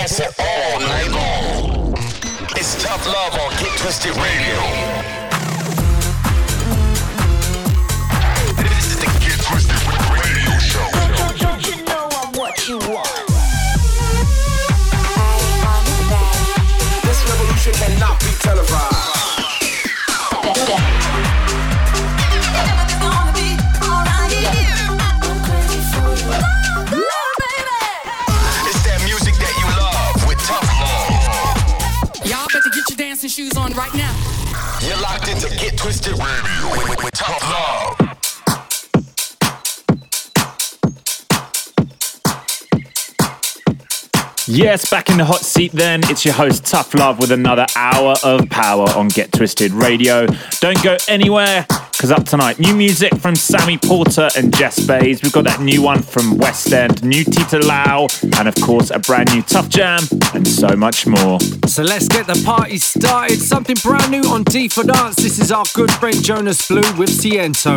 dancing all night long. It's tough love on Get Twisted Radio. You're locked into Get Twisted Radio with, with, with tough love. Yes, back in the hot seat then. It's your host, Tough Love, with another hour of power on Get Twisted Radio. Don't go anywhere, because up tonight, new music from Sammy Porter and Jess Bays. We've got that new one from West End, new Tita Lau, and of course, a brand new Tough Jam, and so much more. So let's get the party started. Something brand new on D for Dance. This is our good friend Jonas Blue with Ciento.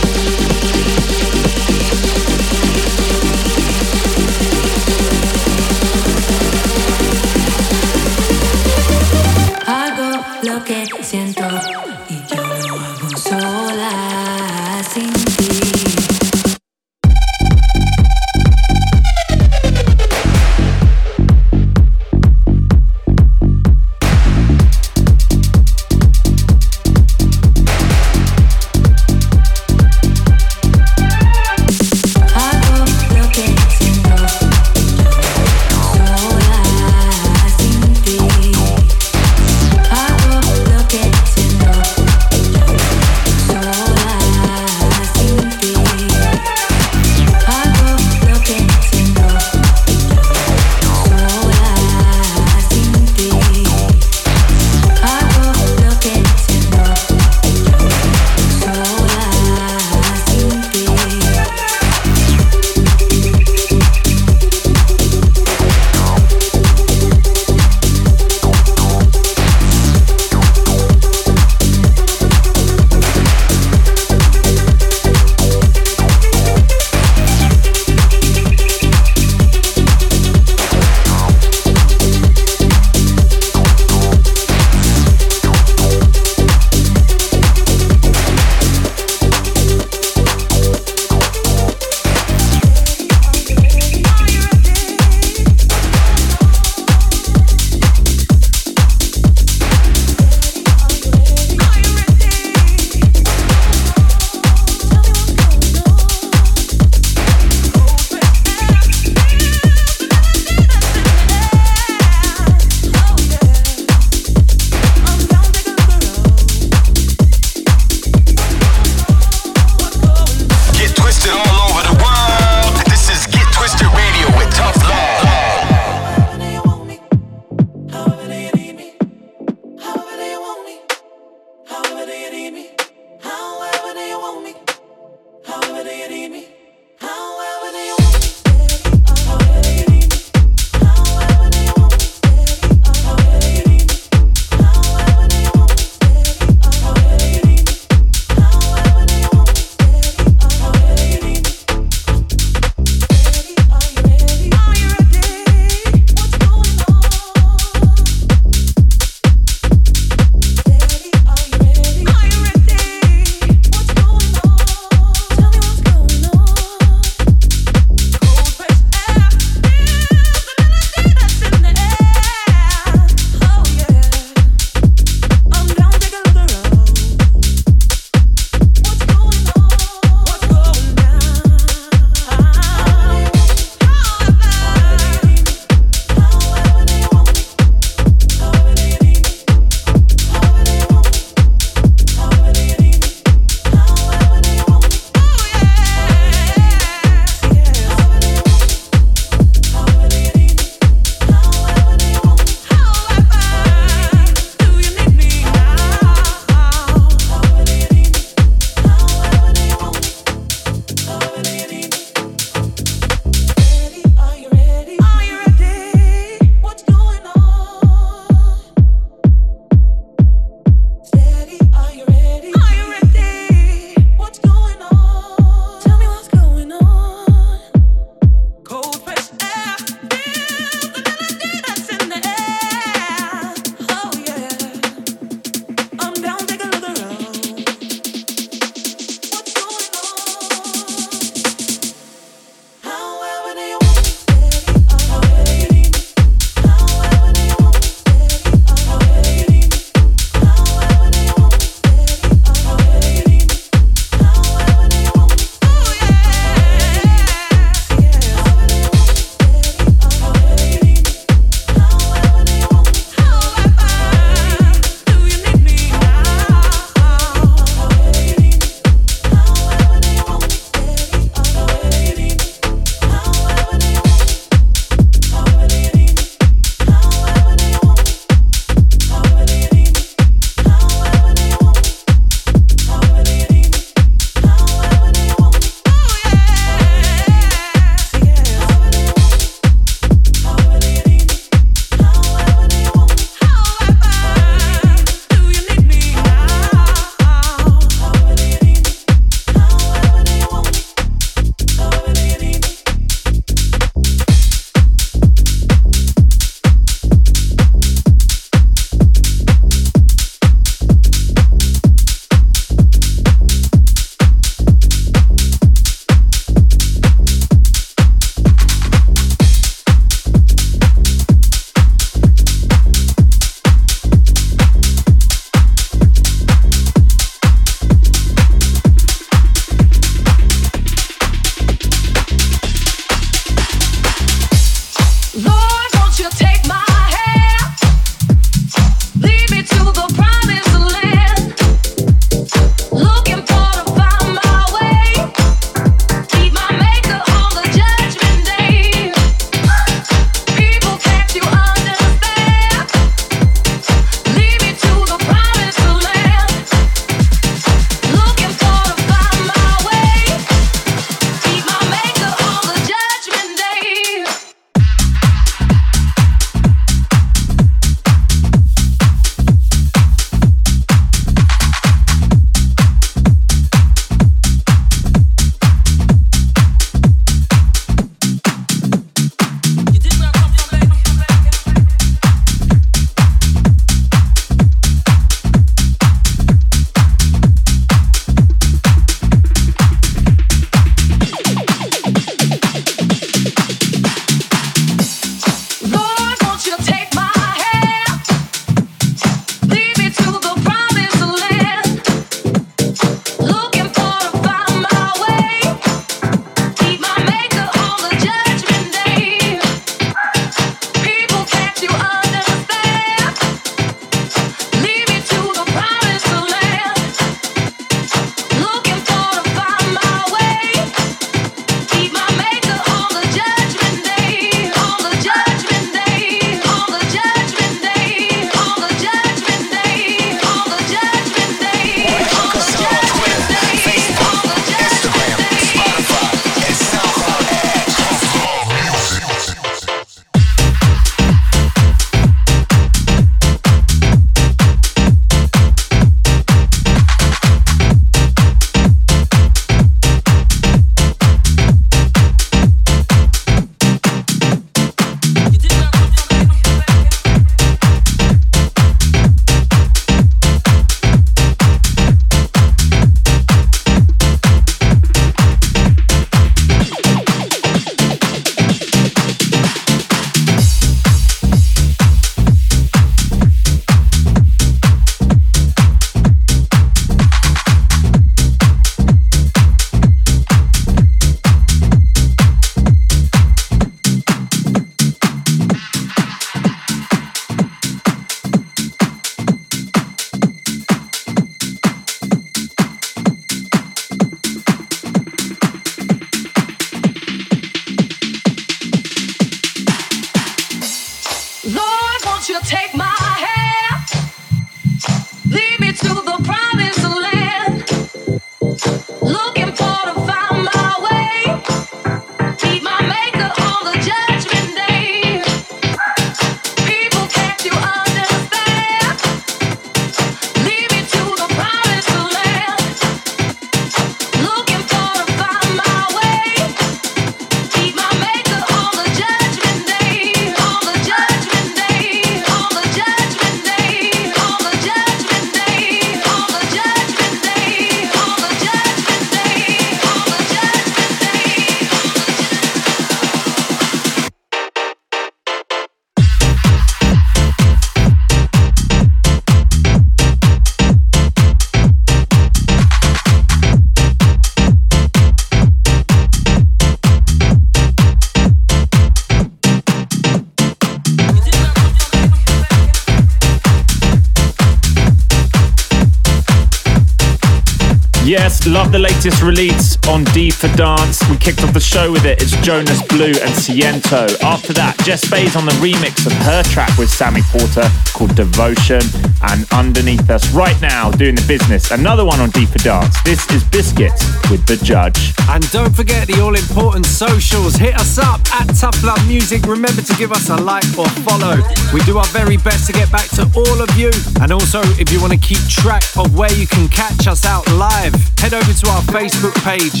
Love the latest release on D for Dance. We kicked off the show with it. It's Jonas Blue and Ciento. After that, Jess Bays on the remix of her track with Sammy Porter called Devotion. And underneath us right now, doing the business, another one on D for Dance. This is Biscits with The Judge. And don't forget the all important socials. Hit us up at Tough Love Music. Remember to give us a like or follow. We do our very best to get back to all of you. And also, if you want to keep track of where you can catch us out live, head over to our Facebook page.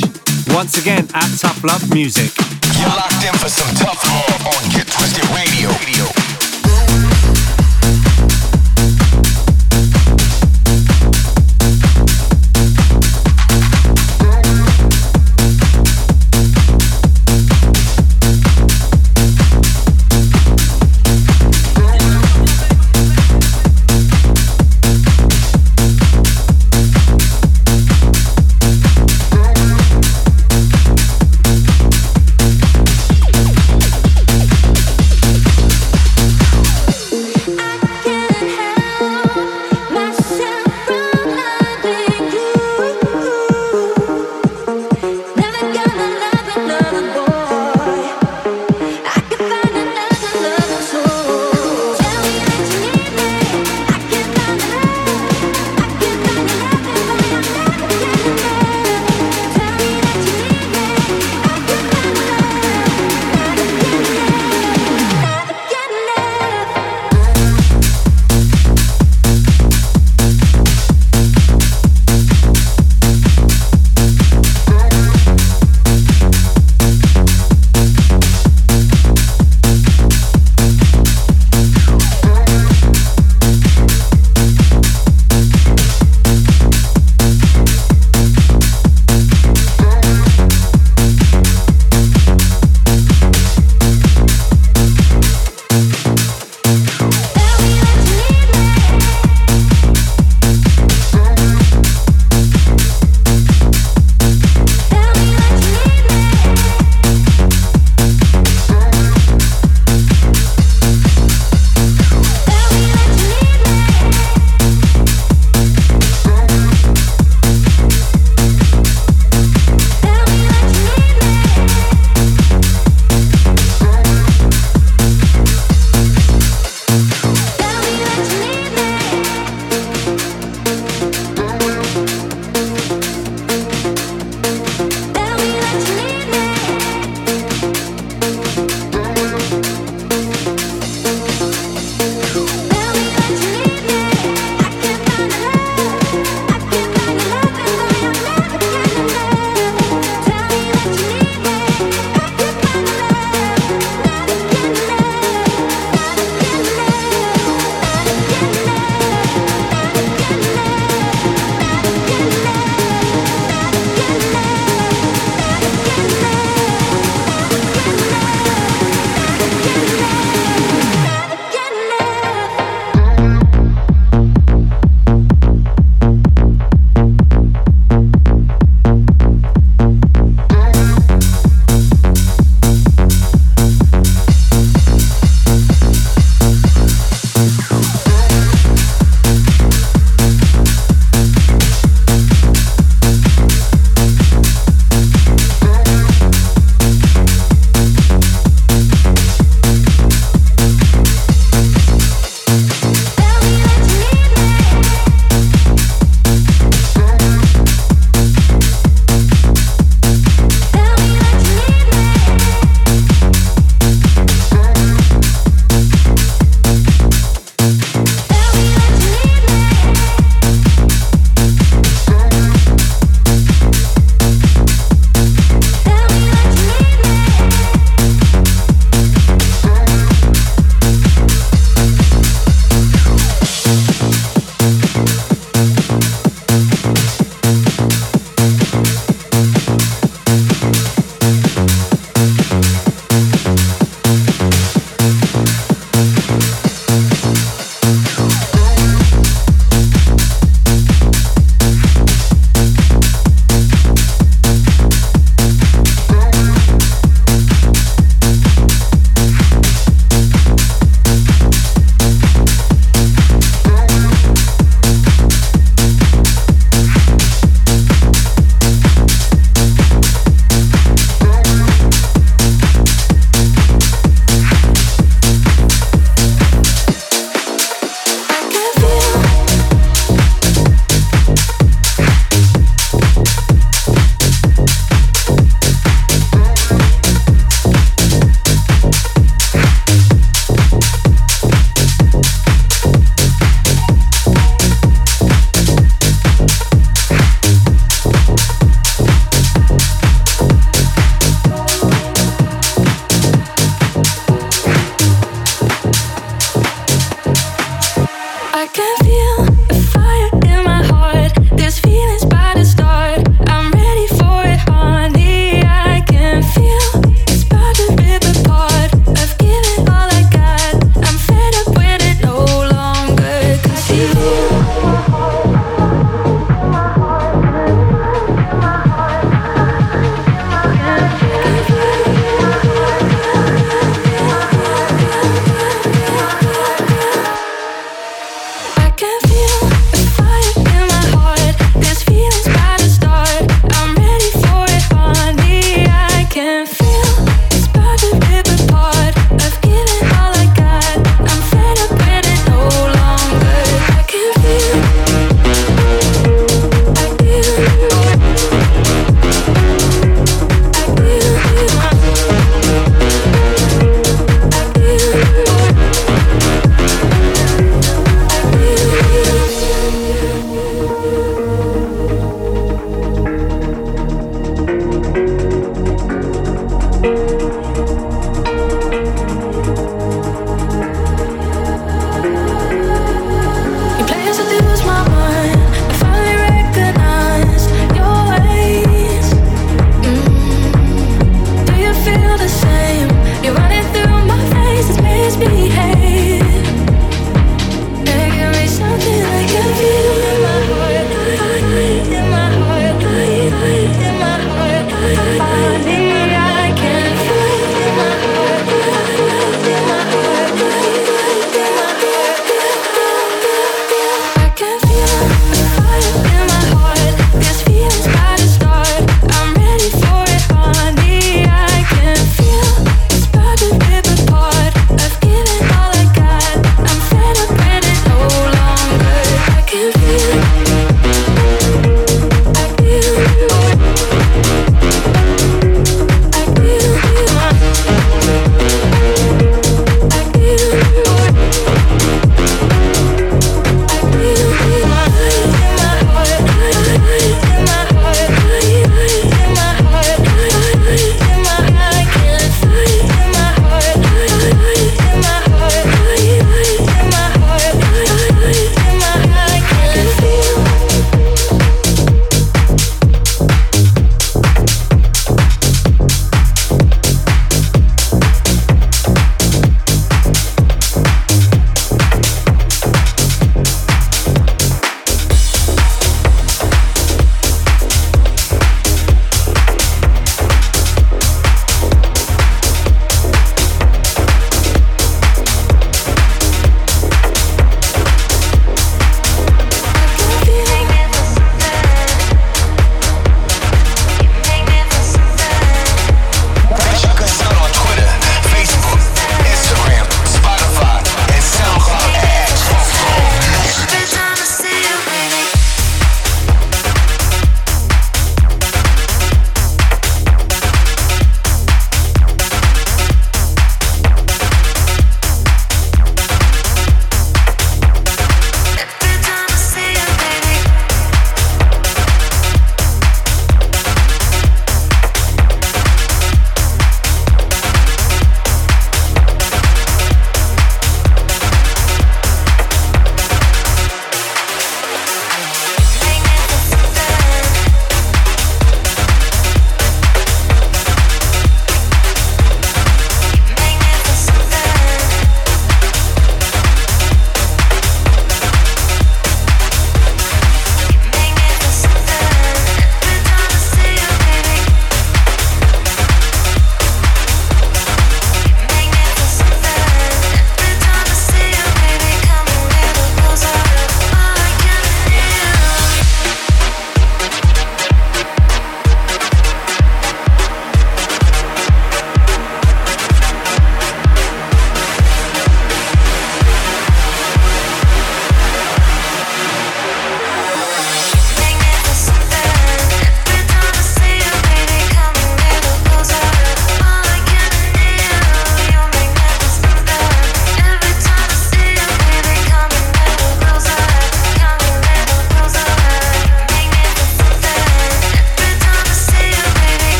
Once again, at Tough Love Music. You're locked in for some tough love on Get Twisted Radio. Thank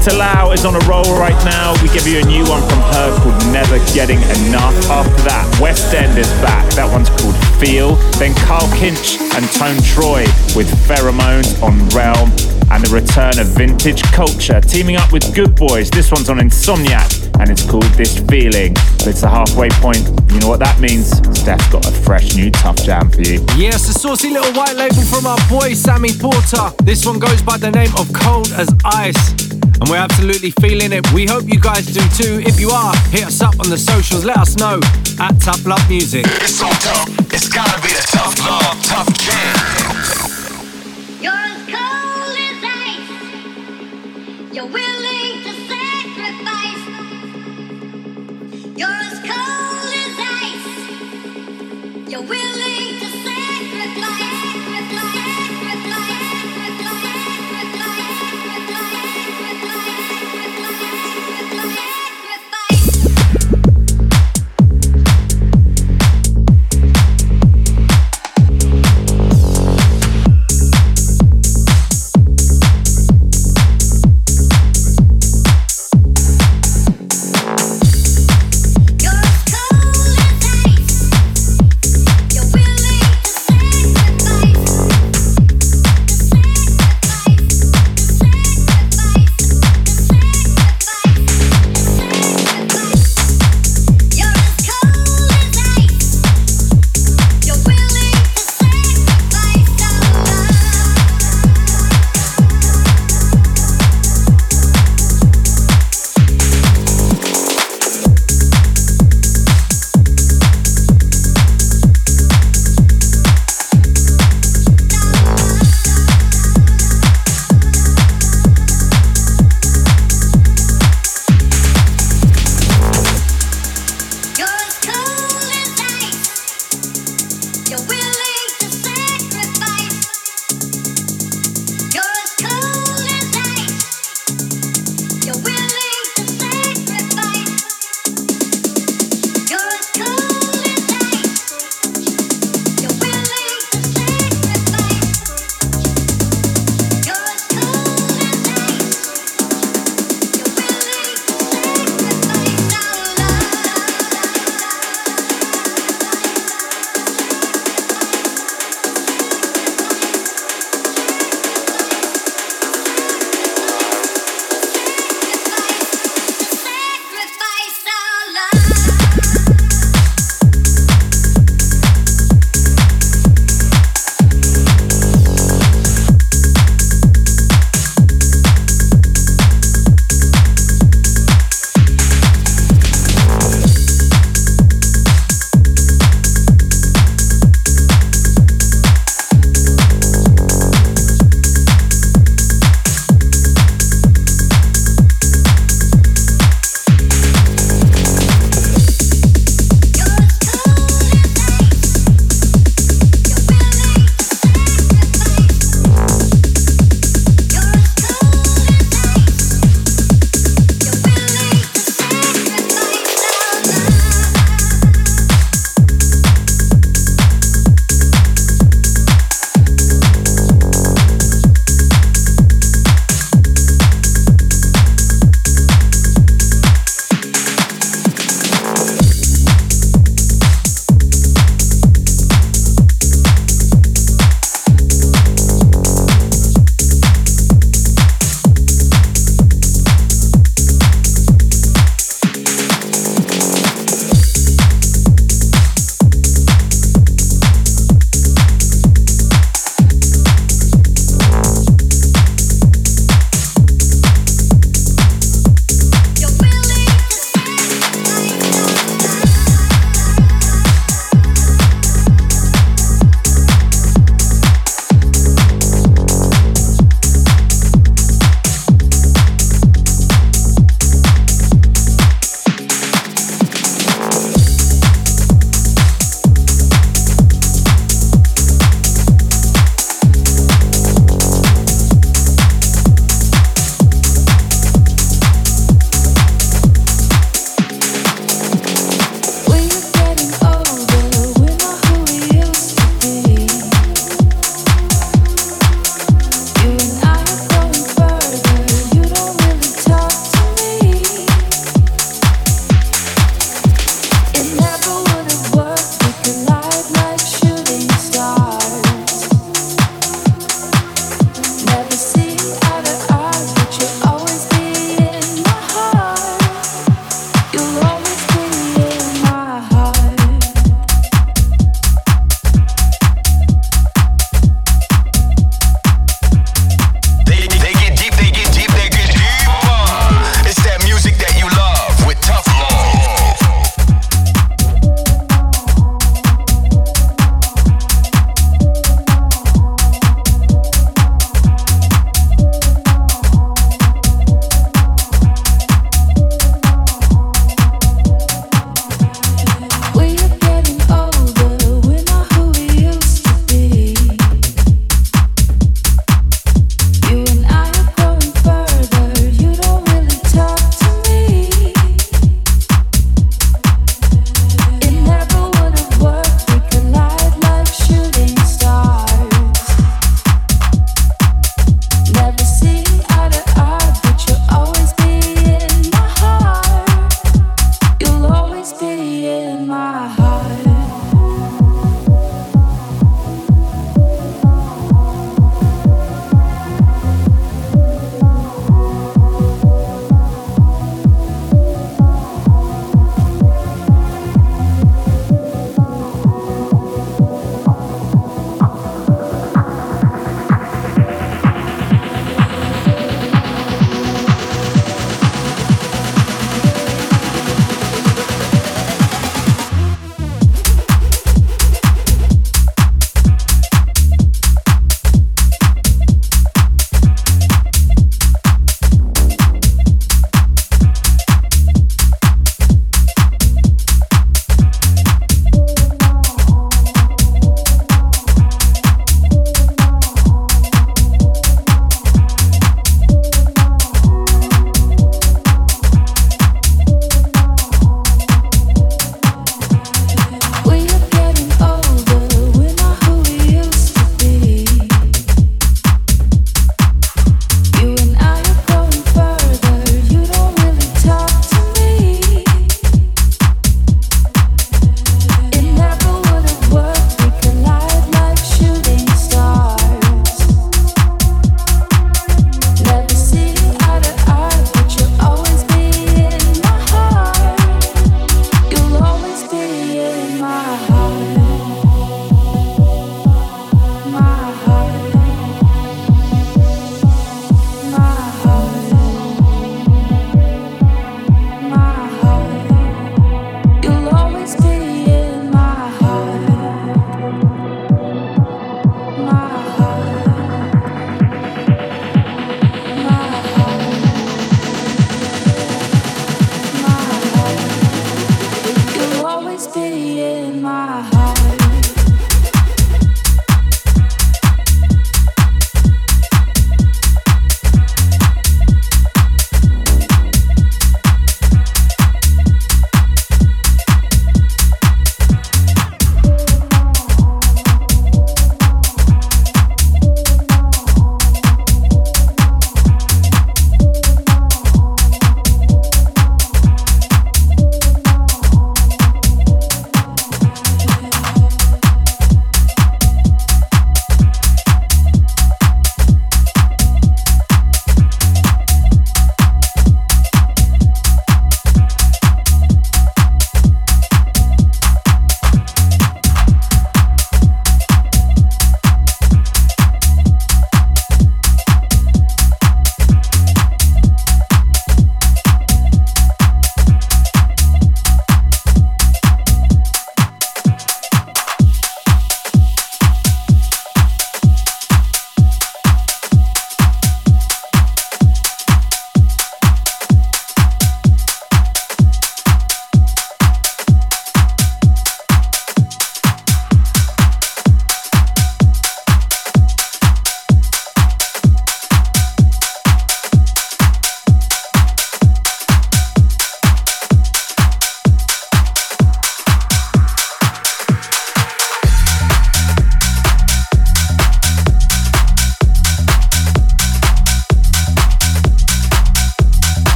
Tita Lau is on a roll right now. We give you a new one from her called Never Getting Enough. After that, West End is back. That one's called Feel. Then Carl Kinch and Tone Troy with Pheromones on Realm. And the return of Vintage Culture teaming up with Goodboys. This one's on Insomniac and it's called This Feeling. It's the halfway point. You know what that means? Steph's got a fresh new tough jam for you. Yes, a saucy little white label from our boy Sammy Porter. This one goes by the name of Cold as Ice. And we're absolutely feeling it. We hope you guys do too. If you are, hit us up on the socials. Let us know at Tough Love Music. It's so tough. It's gotta be the tough love, tough jam. You're as cold as ice. You're willing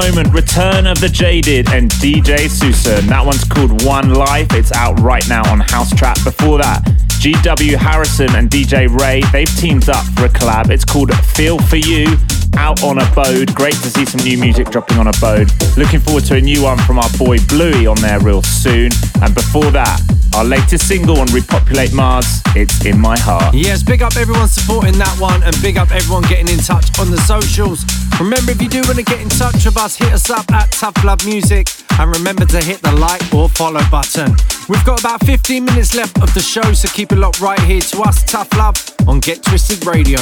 moment, Return of the Jaded and DJ Sousa. And that one's called One Life. It's out right now on House Trap. Before that, GW Harrison and DJ Ray, they've teamed up for a collab. It's called Feel For You, out on Abode. Great to see some new music dropping on Abode. Looking forward to a new one from our boy Bluey on there real soon. And before that, our latest single on Repopulate Mars, It's In My Heart. Yes, big up everyone supporting that one and big up everyone getting in touch on the socials. Remember, if you do want to get in touch with us, hit us up at Tough Love Music and remember to hit the like or follow button. We've got about 15 minutes left of the show, so keep it locked right here to us, Tough Love, on Get Twisted Radio.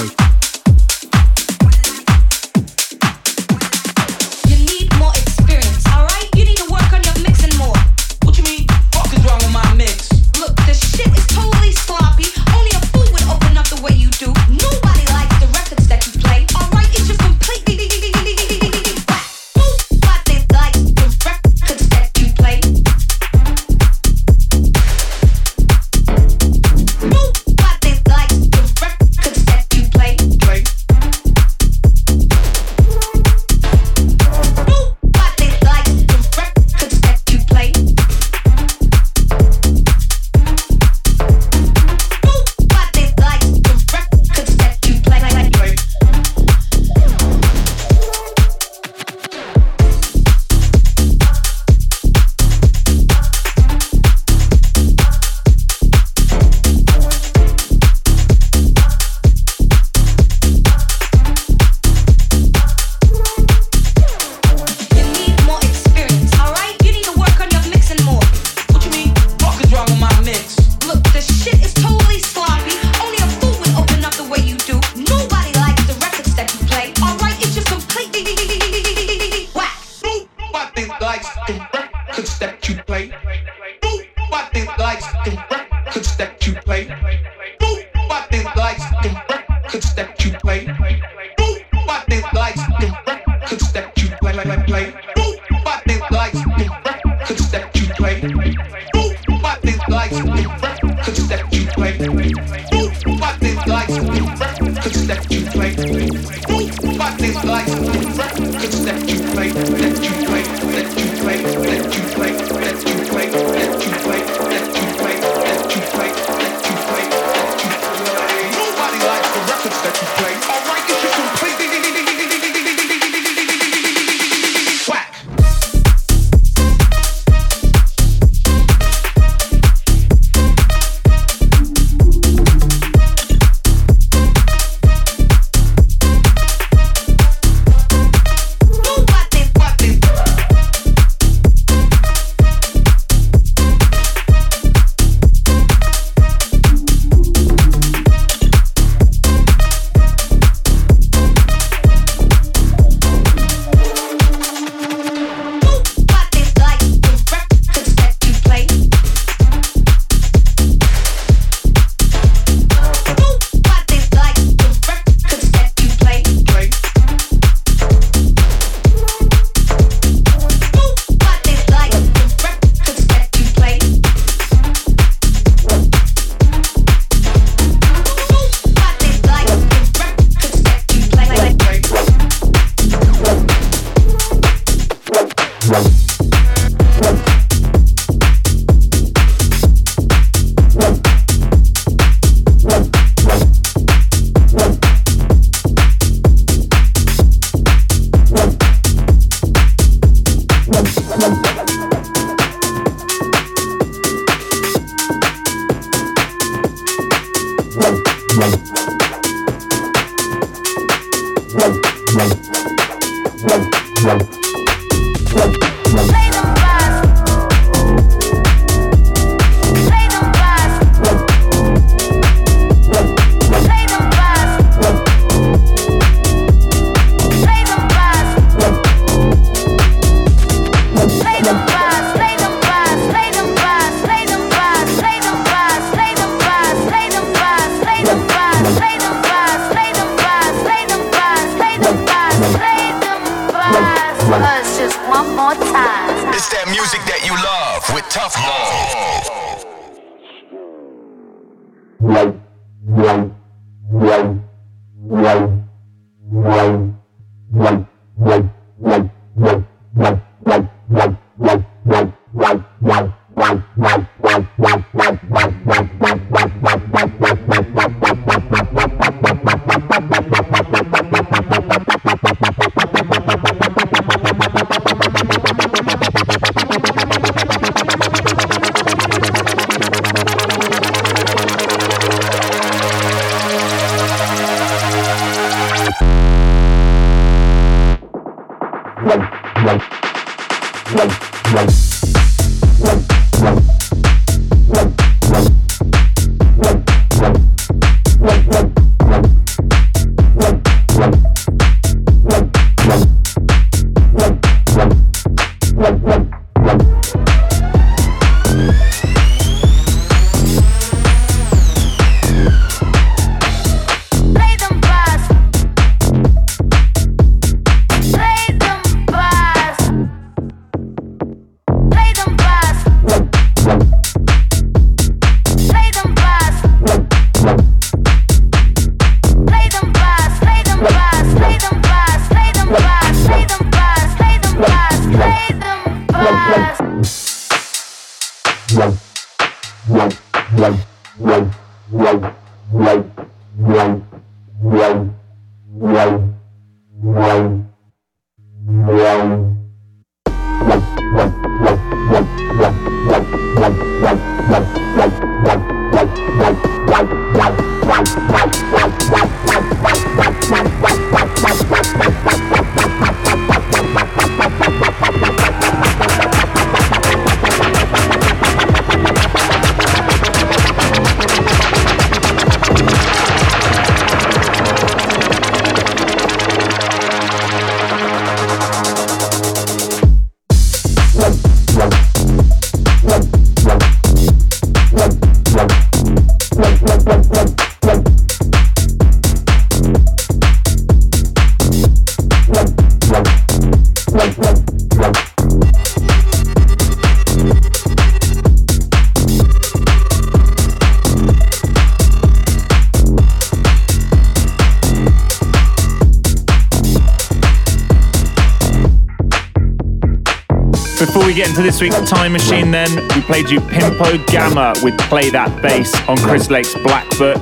Into this week's Time Machine, then, we played you Pimpo Gamma with Play That Bass on Chris Lake's Black Book.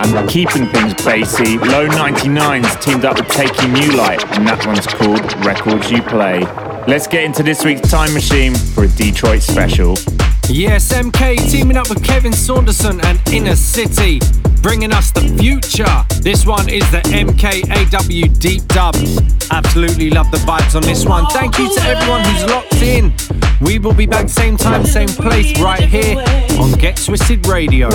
And keeping things bassy, Low 99s teamed up with Taking New Light, and that one's called Records You Play. Let's get into this week's Time Machine for a Detroit special. Yes, MK teaming up with Kevin Saunderson and Inner City, bringing us the future. This one is the MKAW Deep Dub. Absolutely love the vibes on this one. Thank you to everyone who's locked in. We will be back same time, same place, right here on Get Twisted Radio.